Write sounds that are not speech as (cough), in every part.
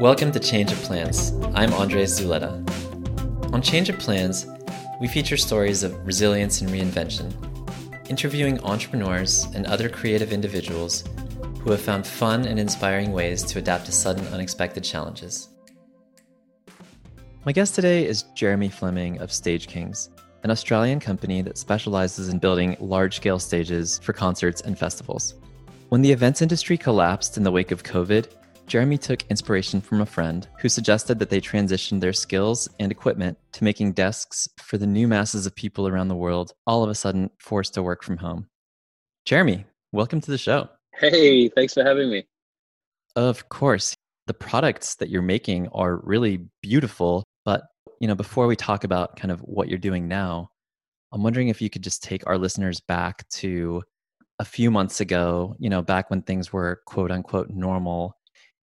Welcome to Change of Plans. I'm Andres Zuleta. On Change of Plans, we feature stories of resilience and reinvention, interviewing entrepreneurs and other creative individuals who have found fun and inspiring ways to adapt to sudden, unexpected challenges. My guest today is Jeremy Fleming of Stage Kings, an Australian company that specializes in building large scale stages for concerts and festivals. When the events industry collapsed in the wake of COVID, Jeremy took inspiration from a friend who suggested that they transition their skills and equipment to making desks for the new masses of people around the world, all of a sudden forced to work from home. Jeremy, welcome to the show. Hey, thanks for having me. Of course. The products that you're making are really beautiful, you know, before we talk about kind of what you're doing now, I'm wondering if you could just take our listeners back to a few months ago, you know, back when things were quote unquote normal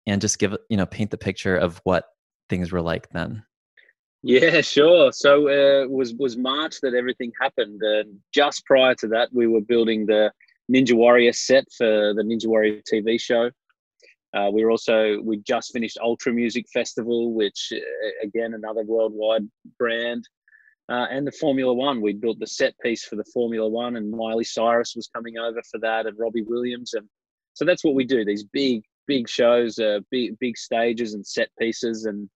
and just give you know paint the picture of what things were like then. Yeah sure. So uh, was was march that everything happened and just prior to that we were building the ninja warrior set for the ninja warrior tv show uh, we were also we just finished ultra music festival which uh, again another worldwide brand uh, and the Formula One. We built the set piece for the Formula One, and Miley Cyrus was coming over for that, and Robbie Williams, and so that's what we do. These big big shows, uh, big big stages and set pieces, and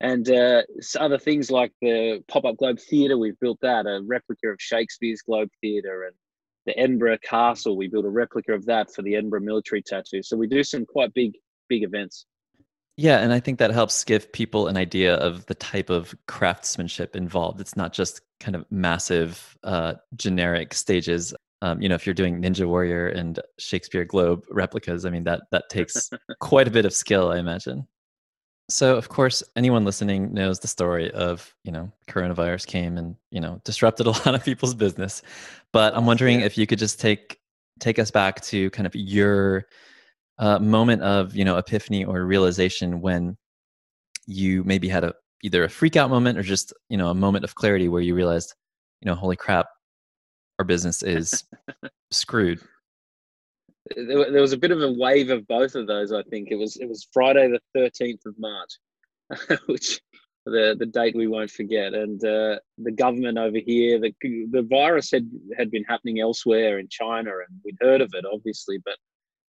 and uh, other things like the pop up Globe Theatre. We've built that a replica of Shakespeare's Globe Theatre, and the Edinburgh Castle. We built a replica of that for the Edinburgh Military Tattoo. So we do some quite big big events. Yeah, and I think that helps give people an idea of the type of craftsmanship involved. It's not just kind of massive, uh, generic stages um, you know if you're doing ninja warrior and shakespeare globe replicas i mean that that takes (laughs) quite a bit of skill i imagine so of course anyone listening knows the story of you know coronavirus came and you know disrupted (laughs) a lot of people's business. But i'm wondering if you could just take take us back to kind of your uh, moment of you know epiphany or realization when you maybe had a either a freak out moment or just you know a moment of clarity where you realized you know holy crap our business is (laughs) screwed there was a bit of a wave of both of those i think. It was it was friday the 13th of march (laughs) which the the date we won't forget. And uh, the government over here the the virus had had been happening elsewhere in china and we'd heard of it obviously but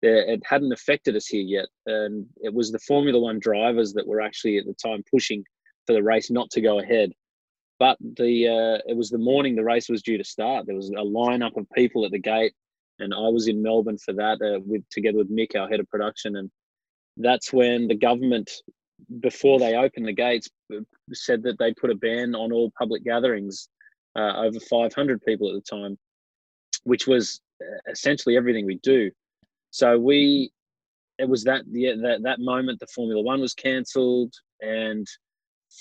it hadn't affected us here yet. And it was the formula one drivers that were actually at the time pushing for the race not to go ahead. But the uh, it was the morning the race was due to start. There was a lineup of people at the gate, and I was in Melbourne for that uh, with together with Mick, our head of production, and that's when the government, before they opened the gates, said that they put a ban on all public gatherings uh, over 500 people at the time, which was uh, essentially everything we do. So we, it was that yeah that that moment the Formula One was cancelled and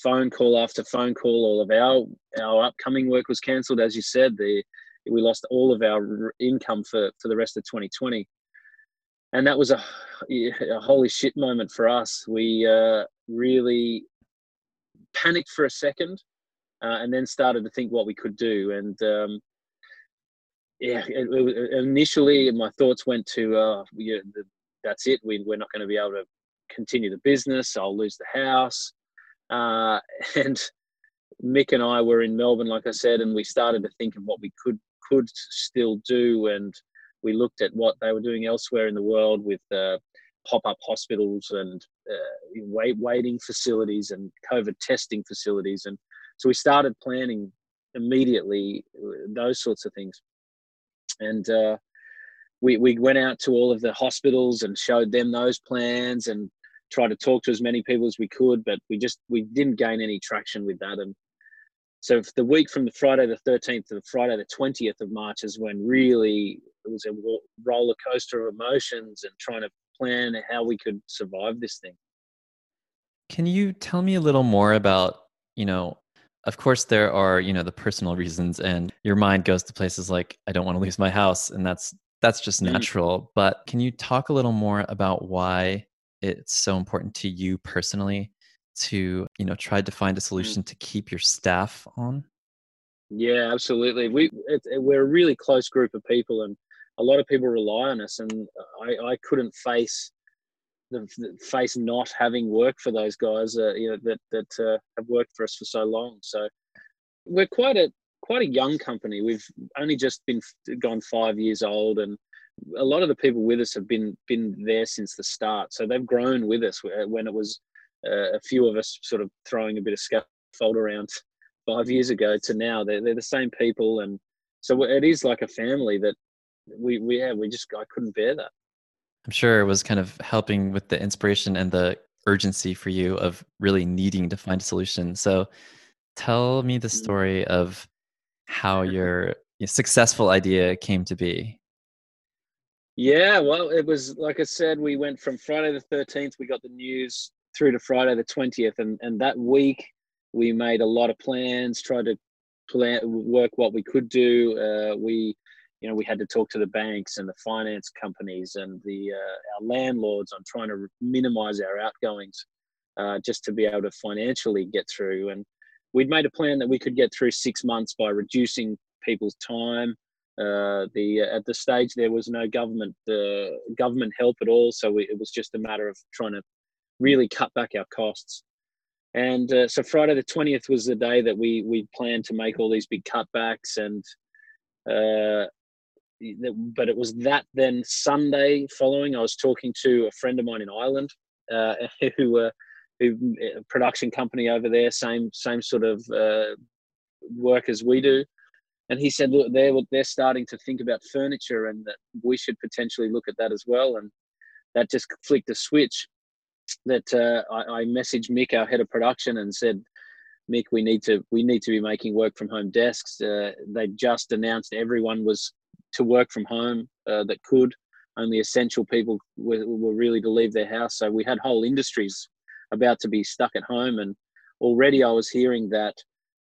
phone call after phone call. All of our our upcoming work was cancelled, as you said. The we lost all of our income for for the rest of 2020, and that was a, a holy shit moment for us. We uh, really panicked for a second, uh, and then started to think what we could do. And um, yeah, it, it, initially my thoughts went to uh, yeah, that's it. We, we're not going to be able to continue the business. I'll lose the house. Uh, (laughs) and Mick and I were in Melbourne, like I said, and we started to think of what we could could still do, and we looked at what they were doing elsewhere in the world with uh, pop-up hospitals and uh, wait, waiting facilities and COVID testing facilities, and so we started planning immediately uh, those sorts of things, and uh, we we went out to all of the hospitals and showed them those plans and tried to talk to as many people as we could, but we just we didn't gain any traction with that. And so the week from the Friday the 13th to the Friday the 20th of March is when really it was a roller coaster of emotions and trying to plan how we could survive this thing. Can you tell me a little more about, you know, of course there are, you know, the personal reasons and your mind goes to places like I don't want to lose my house and that's that's just mm. natural, mm. but can you talk a little more about why it's so important to you personally to you know try to find a mm. solution to keep your staff on Yeah, absolutely. We it, it, we're a really close group of people, and a lot of people rely on us. And I, I couldn't face the, the face not having work for those guys. Uh, you know that that uh, have worked for us for so long. So we're quite a quite a young company. We've only just been gone five years old, and a lot of the people with us have been been there since the start. So they've grown with us when it was uh, a few of us sort of throwing a bit of scaffold around five years ago to now. They're they're the same people, and so it is like a family that we we yeah we just I couldn't bear that. I'm sure it was kind of helping with the inspiration and the urgency for you of really needing to find a solution. So tell me the mm. story of how (laughs) your successful idea came to be. Yeah, well, it was like I said, we went from Friday the 13th, we got the news through to Friday the 20th. And, and that week, we made a lot of plans, tried to plan, work what we could do. Uh, we, you know, we had to talk to the banks and the finance companies and the uh, our landlords on trying to minimize our outgoings, uh, just to be able to financially get through. And we'd made a plan that we could get through six months by reducing people's time. Uh, the uh, at the stage there was no government uh, government help at all, so we, it was just a matter of trying to really cut back our costs. And uh, so Friday the twentieth was the day that we we planned to make all these big cutbacks, and uh, but it was that then Sunday following. I was talking to a friend of mine in Ireland uh, (laughs) who who production company over there, same same sort of uh, work as we do. And he said, look, they're they're starting to think about furniture, and that we should potentially look at that as well. And that just flicked a switch. That uh, I, I messaged Mick, our head of production, and said, Mick, we need to we need to be making work from home desks. Uh, they just announced everyone was to work from home uh, that could. Only essential people were, were really to leave their house. So we had whole industries about to be stuck at home. And already I was hearing that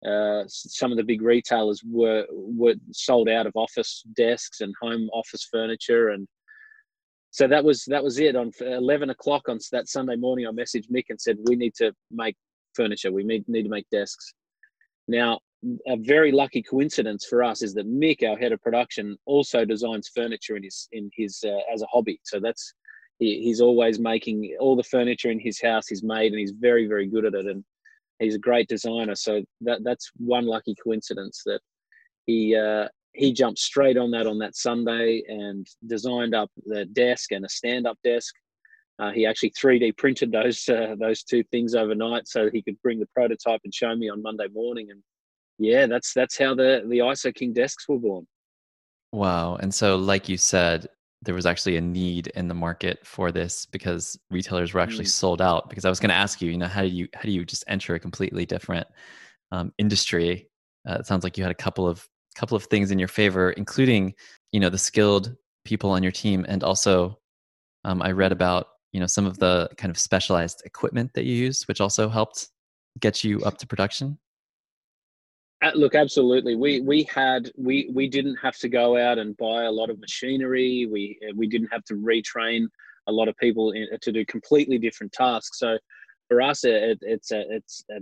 uh, some of the big retailers were were sold out of office desks and home office furniture and so that was that was it. On 11 o'clock on that sunday morning i messaged mick and said we need to make furniture. We need, need to make desks. Now a very lucky coincidence for us is that mick our head of production also designs furniture in his in his uh, as a hobby. So that's he, he's always making all the furniture in his house. He's made and he's very very good at it and he's a great designer. So that that's one lucky coincidence that he uh, he jumped straight on that on that sunday and designed up the desk and a stand-up desk. Uh, he actually 3d printed those uh, those two things overnight so he could bring the prototype and show me on monday morning. And yeah that's that's how the the iso king desks were born. Wow. And so like you said there was actually a need in the market for this because retailers were actually mm. sold out. Because i was going to ask you you know how do you how do you just enter a completely different um, industry? Uh, it sounds like you had a couple of couple of things in your favor including you know the skilled people on your team and also um, i read about you know some of the kind of specialized equipment that you used which also helped get you up to production uh, look, absolutely. We we had we we didn't have to go out and buy a lot of machinery. We uh, we didn't have to retrain a lot of people in, to do completely different tasks. So for us, it, it's a it's a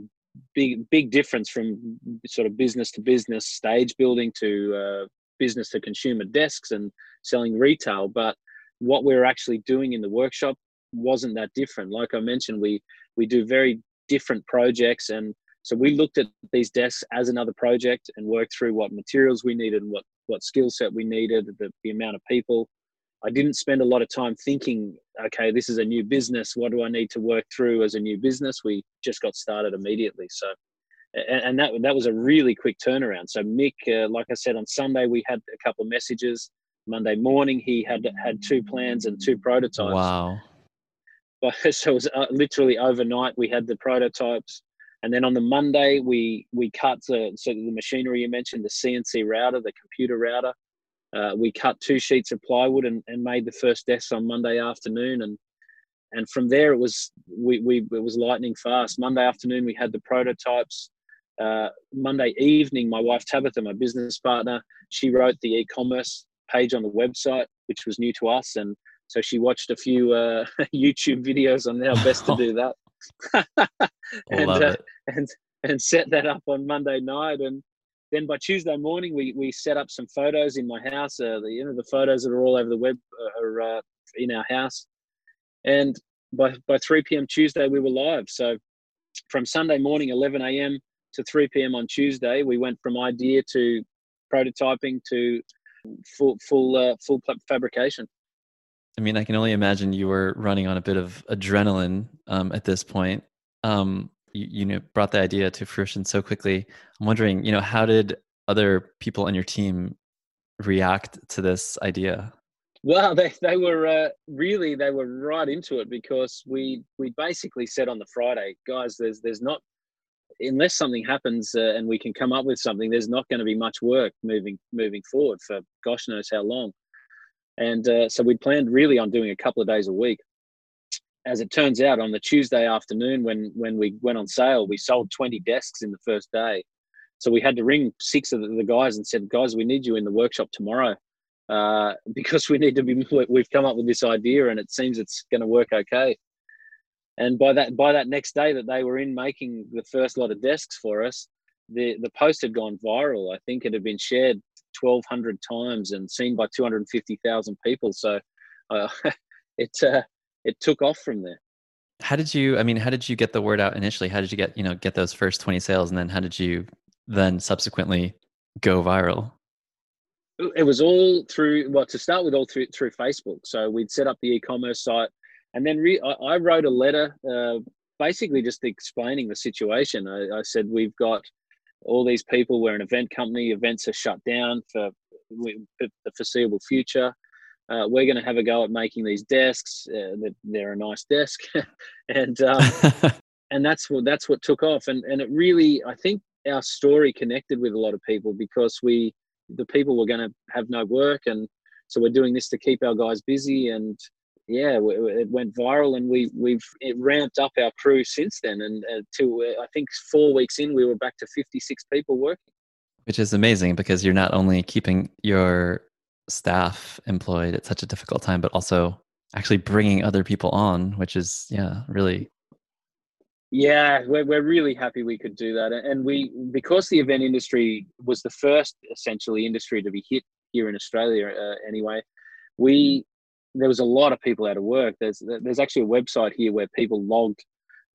big big difference from sort of business to business stage building to uh, business to consumer desks and selling retail. But what we we're actually doing in the workshop wasn't that different. Like I mentioned, we we do very different projects and so we looked at these desks as another project and worked through what materials we needed and what, what skill set we needed, the, the amount of people. I didn't spend a lot of time thinking, okay, this is a new business. What do I need to work through as a new business? We just got started immediately. So, and, and that that was a really quick turnaround. So Mick, uh, like I said, on Sunday we had a couple of messages. Monday morning he had had two plans and two prototypes. Wow. But, (laughs) so it was uh, literally overnight. We had the prototypes. And then on the Monday, we we cut the so the machinery you mentioned, the CNC router, the computer router. Uh, we cut two sheets of plywood and, and made the first desks on Monday afternoon, and and from there it was we, we it was lightning fast. Monday afternoon we had the prototypes. Uh, Monday evening, my wife Tabitha, my business partner, she wrote the e-commerce page on the website, which was new to us, and so she watched a few uh, (laughs) YouTube videos on how best to do that. (laughs) (laughs) and, uh, and and set that up on Monday night. And then by Tuesday morning, we we set up some photos in my house. Uh, the, you know, the photos that are all over the web uh, are uh, in our house, and by by 3 p.m. Tuesday, we were live. So from Sunday morning, 11 a.m. to 3 p.m. on Tuesday, we went from idea to prototyping to full full uh, full fabrication. I mean, I can only imagine you were running on a bit of adrenaline um, at this point. Um, you, you know, brought the idea to fruition so quickly. I'm wondering, you know, how did other people on your team react to this idea? Well, (laughs) they, they were uh, really they were right into it because we we basically said on the Friday, guys, there's there's not unless something happens uh, and we can come up with something, there's not going to be much work moving moving forward for gosh knows how long. And uh, so we planned really on doing a couple of days a week. As it turns out, on the Tuesday afternoon when when we went on sale, we sold 20 desks in the first day. So we had to ring six of the guys and said, "Guys, we need you in the workshop tomorrow uh, (laughs) because we need to be. We've come up with this idea, and it seems it's going to work okay." And by that by that next day that they were in making the first lot of desks for us, the the post had gone viral. I think it had been shared 1,200 times and seen by 250,000 people. So uh, (laughs) it uh, it took off from there. How did you? I mean, how did you get the word out initially? How did you get you know get those first 20 sales, and then how did you then subsequently go viral? It was all through well to start with all through through Facebook. So we'd set up the e-commerce site, and then re- I, I, wrote a letter, uh, basically just explaining the situation. I, I said we've got all these people. We're an event company. Events are shut down for the foreseeable future. Uh, we're going to have a go at making these desks. Uh, they're a nice desk, (laughs) and um, (laughs) and that's what that's what took off. And and it really, I think, our story connected with a lot of people because we, the people were going to have no work, and so we're doing this to keep our guys busy. And yeah, it went viral, and we we've it ramped up our crew since then. And uh, to uh, I think four weeks in, we were back to fifty six people working, which is amazing because you're not only keeping your staff employed at such a difficult time, but also actually bringing other people on, which is yeah, really. Yeah, we're we're really happy we could do that, and we because the event industry was the first essentially industry to be hit here in Australia uh, anyway. We there was a lot of people out of work. There's there's actually a website here where people logged,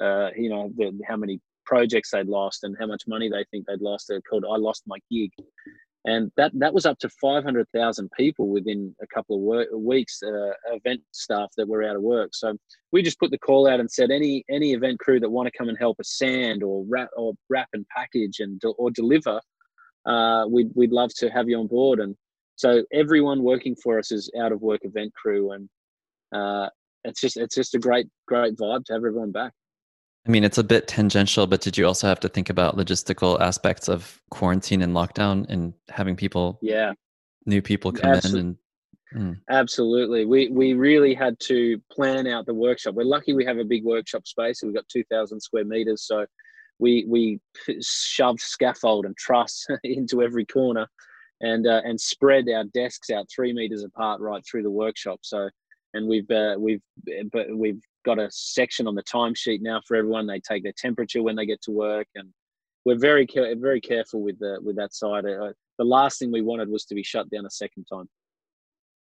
uh, you know, the, how many projects they'd lost and how much money they think they'd lost. They're called "I Lost My Gig," and that that was up to five hundred thousand people within a couple of work, weeks. Uh, event staff that were out of work. So we just put the call out and said any any event crew that want to come and help us sand or wrap or wrap and package and or deliver, uh, we'd we'd love to have you on board and so everyone working for us is out of work event crew, and uh, it's just it's just a great great vibe to have everyone back. I mean, it's a bit tangential, but did you also have to think about logistical aspects of quarantine and lockdown and having people, yeah, new people come in and Mm. Absolutely. We we really had to plan out the workshop. We're lucky we have a big workshop space. We've got 2,000 square meters. So we we (laughs) shoved scaffold and truss (laughs) into every corner and uh, and spread our desks out three meters apart right through the workshop. So, and we've uh, we've but we've got a section on the timesheet now for everyone. They take their temperature when they get to work, and we're very very careful with the with that side. Uh, the last thing we wanted was to be shut down a second time.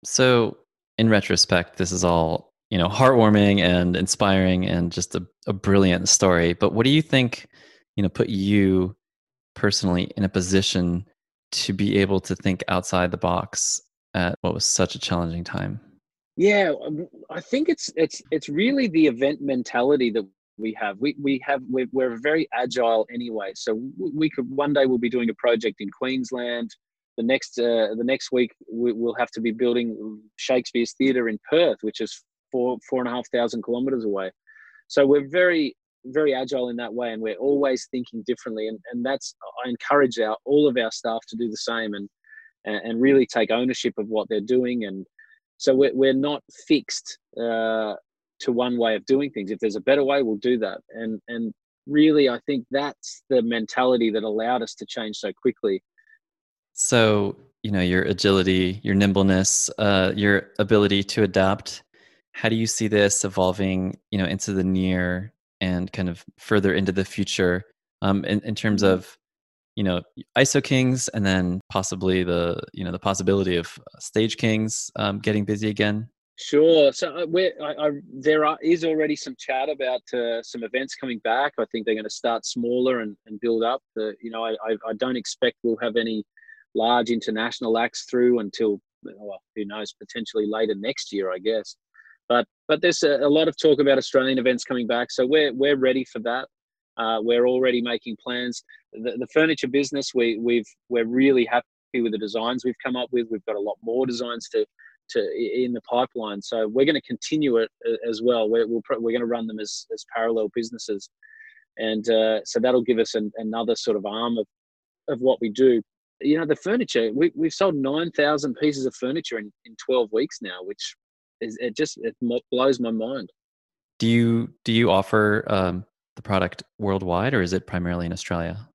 So, in retrospect, this is all you know heartwarming and inspiring and just a, a brilliant story. But what do you think? You know, put you personally in a position to be able to think outside the box at what was such a challenging time? Yeah, um, I think it's it's it's really the event mentality that we have. We we have we're, we're very agile anyway. So we could one day we'll be doing a project in Queensland. The next uh, the next week we, will have to be building Shakespeare's Theatre in Perth, which is four four and a half thousand kilometers away. So we're very very agile in that way and we're always thinking differently and, and that's i encourage our all of our staff to do the same and and really take ownership of what they're doing and so we're, we're not fixed uh, to one way of doing things. If there's a better way we'll do that. And and really i think that's the mentality that allowed us to change so quickly. So you know your agility your nimbleness uh, your ability to adapt how do you see this evolving you know into the near and kind of further into the future? Um, in, in terms mm-hmm. of you know iso kings and then possibly the you know the possibility of stage kings um, getting busy again Sure. So uh, where I, I, there are, is already some chat about uh, some events coming back. I think they're going to start smaller and, and build up. The, you know, I, I, I don't expect we'll have any large international acts through until well, who knows, potentially later next year, I guess. But but there's a, a lot of talk about Australian events coming back, so we're we're ready for that. Uh, we're already making plans. The, the furniture business, we we've we're really happy with the designs we've come up with. We've got a lot more designs to to in the pipeline. So we're going to continue it uh, as well. We're we'll, we're going to run them as as parallel businesses, and uh, so that'll give us an, another sort of arm of of what we do. You know, the furniture we we've sold nine thousand pieces of furniture in in twelve weeks now, which is it just it blows my mind. Do you do you offer um, the product worldwide, or is it primarily in Australia?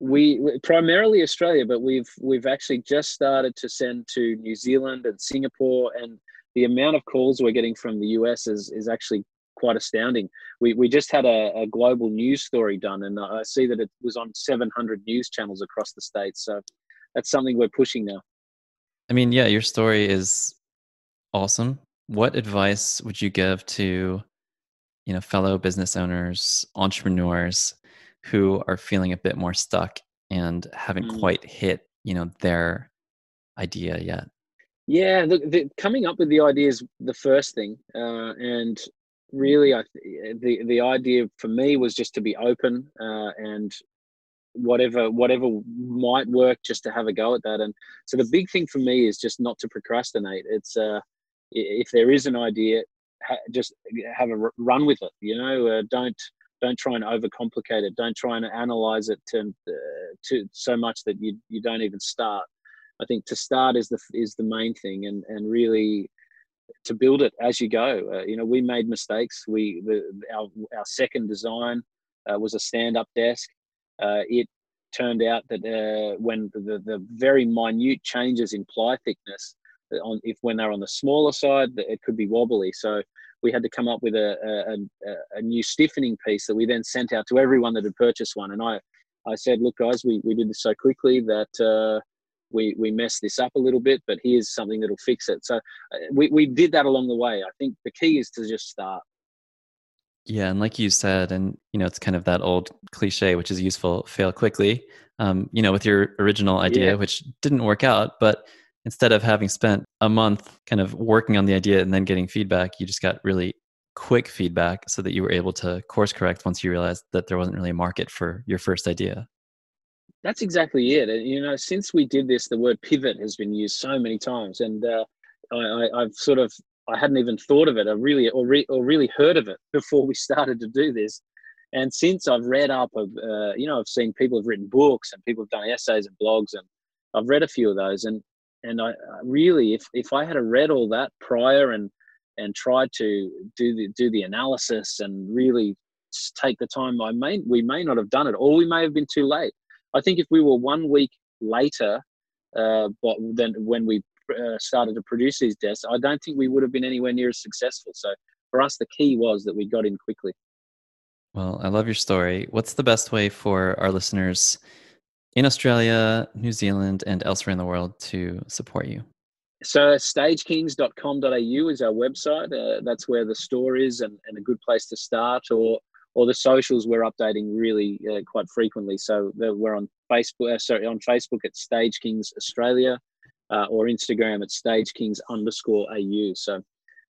we primarily Australia, but we've we've actually just started to send to New Zealand and Singapore, and the amount of calls we're getting from the US is is actually quite astounding. We we just had a, a global news story done, and I see that it was on 700 news channels across the states. So that's something we're pushing now. I mean, yeah, your story is awesome. What advice would you give to you know fellow business owners, entrepreneurs? who are feeling a bit more stuck and haven't mm. quite hit you know their idea yet yeah the, the, coming up with the idea is the first thing uh, and really I, the the idea for me was just to be open uh, and whatever whatever might work just to have a go at that and so the big thing for me is just not to procrastinate it's uh if there is an idea ha- just have a run with it you know uh, don't don't try and overcomplicate it. Don't try and analyze it to, uh, to so much that you you don't even start. I think to start is the is the main thing, and and really to build it as you go. Uh, you know, we made mistakes. We the, our our second design uh, was a stand up desk. Uh, it turned out that uh, when the, the, very minute changes in ply thickness on if when they're on the smaller side, it could be wobbly. So we had to come up with a, a, a, new stiffening piece that we then sent out to everyone that had purchased one. And I, I said, look, guys, we, we did this so quickly that uh, we, we messed this up a little bit, but here's something that'll fix it. So uh, we, we did that along the way. I think the key is to just start. Yeah, and like you said, and you know, it's kind of that old cliche, which is useful, fail quickly. Um, you know, with your original idea, yeah. which didn't work out, but instead of having spent a month kind of working on the idea and then getting feedback, you just got really quick feedback so that you were able to course correct once you realized that there wasn't really a market for your first idea. That's exactly it. And, you know, since we did this, the word pivot has been used so many times, and uh, I, have sort of I hadn't even thought of it, or really, or, re, or really heard of it (laughs) before we started to do this. And since I've read up, of, uh, you know, I've seen people have written books and people have done essays and blogs, and I've read a few of those, and and I really, if if I had read all that prior and and tried to do the do the analysis and really take the time, I may we may not have done it, or we may have been too late. I think if we were one week later, uh, but then when we uh, started to produce these desks, I don't think we would have been anywhere near as successful. So for us, the key was that we got in quickly. Well, I love your story. What's the best way for our listeners in Australia, New Zealand, and elsewhere in the world to support you? So, stagekings.com.au is our website. Uh, that's where the store is and, and, a good place to start, or or the socials we're updating really uh, quite frequently. So we're on Facebook, uh, sorry, on Facebook at Stage Kings Australia, uh, or Instagram at Stage Kings underscore AU. So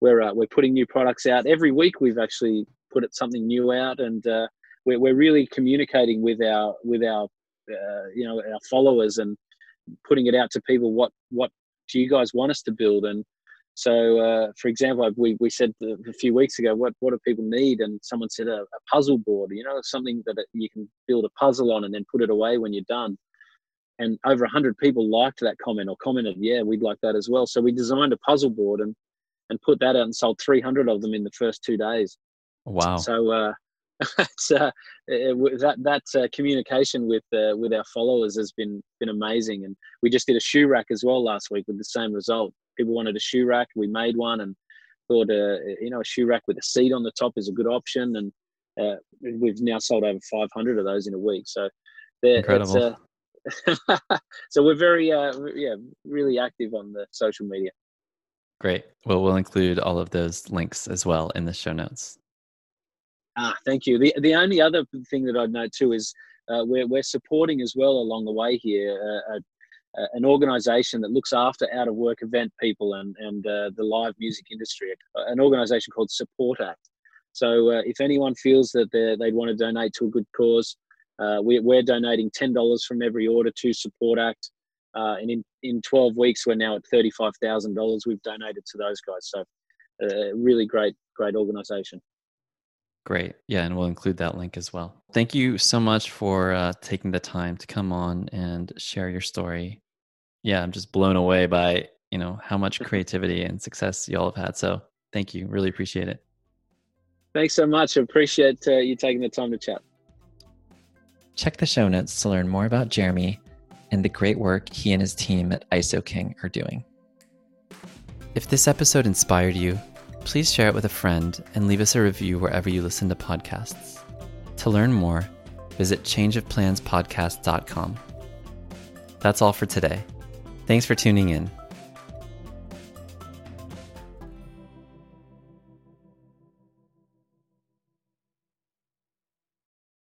we're uh, we're putting new products out every week. We've actually put something new out, and uh, we're we're really communicating with our with our uh, you know our followers and putting it out to people what what do you guys want us to build? And so uh, for example we, we said a few weeks ago what what do people need? And someone said a, a puzzle board you know something that you can build a puzzle on and then put it away when you're done. And over 100 people liked that comment or commented yeah we'd like that as well. So we designed a puzzle board and and put that out and sold 300 of them in the first two days. Wow. So uh, (laughs) it's, uh, it, that that uh, communication with uh, with our followers has been been amazing, and we just did a shoe rack as well last week with the same result. People wanted a shoe rack, we made one, and thought uh, you know a shoe rack with a seat on the top is a good option, and uh, we've now sold over 500 of those in a week. So Incredible. Uh, (laughs) so we're very, uh, yeah, really active on the social media. Great. Well, we'll include all of those links as well in the show notes. Ah, thank you. The the only other thing that I'd note too is uh, we're we're supporting as well along the way here uh, uh, an organisation that looks after out of work event people and and uh, the live music industry. An organisation called Support Act. So uh, if anyone feels that they'd want to donate to a good cause, uh, we, we're donating ten dollars from every order to Support Act. Uh, and in, in 12 weeks, we're now at $35,000 we've donated to those guys. So, uh, really great, great organization. Great. Yeah. And we'll include that link as well. Thank you so much for uh, taking the time to come on and share your story. Yeah. I'm just blown away by, you know, how much (laughs) creativity and success y'all have had. So thank you. Really appreciate it. Thanks so much. Appreciate uh, you taking the time to chat. Check the show notes to learn more about Jeremy and the great work he and his team at ISO King are doing. If this episode inspired you, please share it with a friend and leave us a review wherever you listen to podcasts. To learn more, visit changeofplanspodcast.com. That's all for today. Thanks for tuning in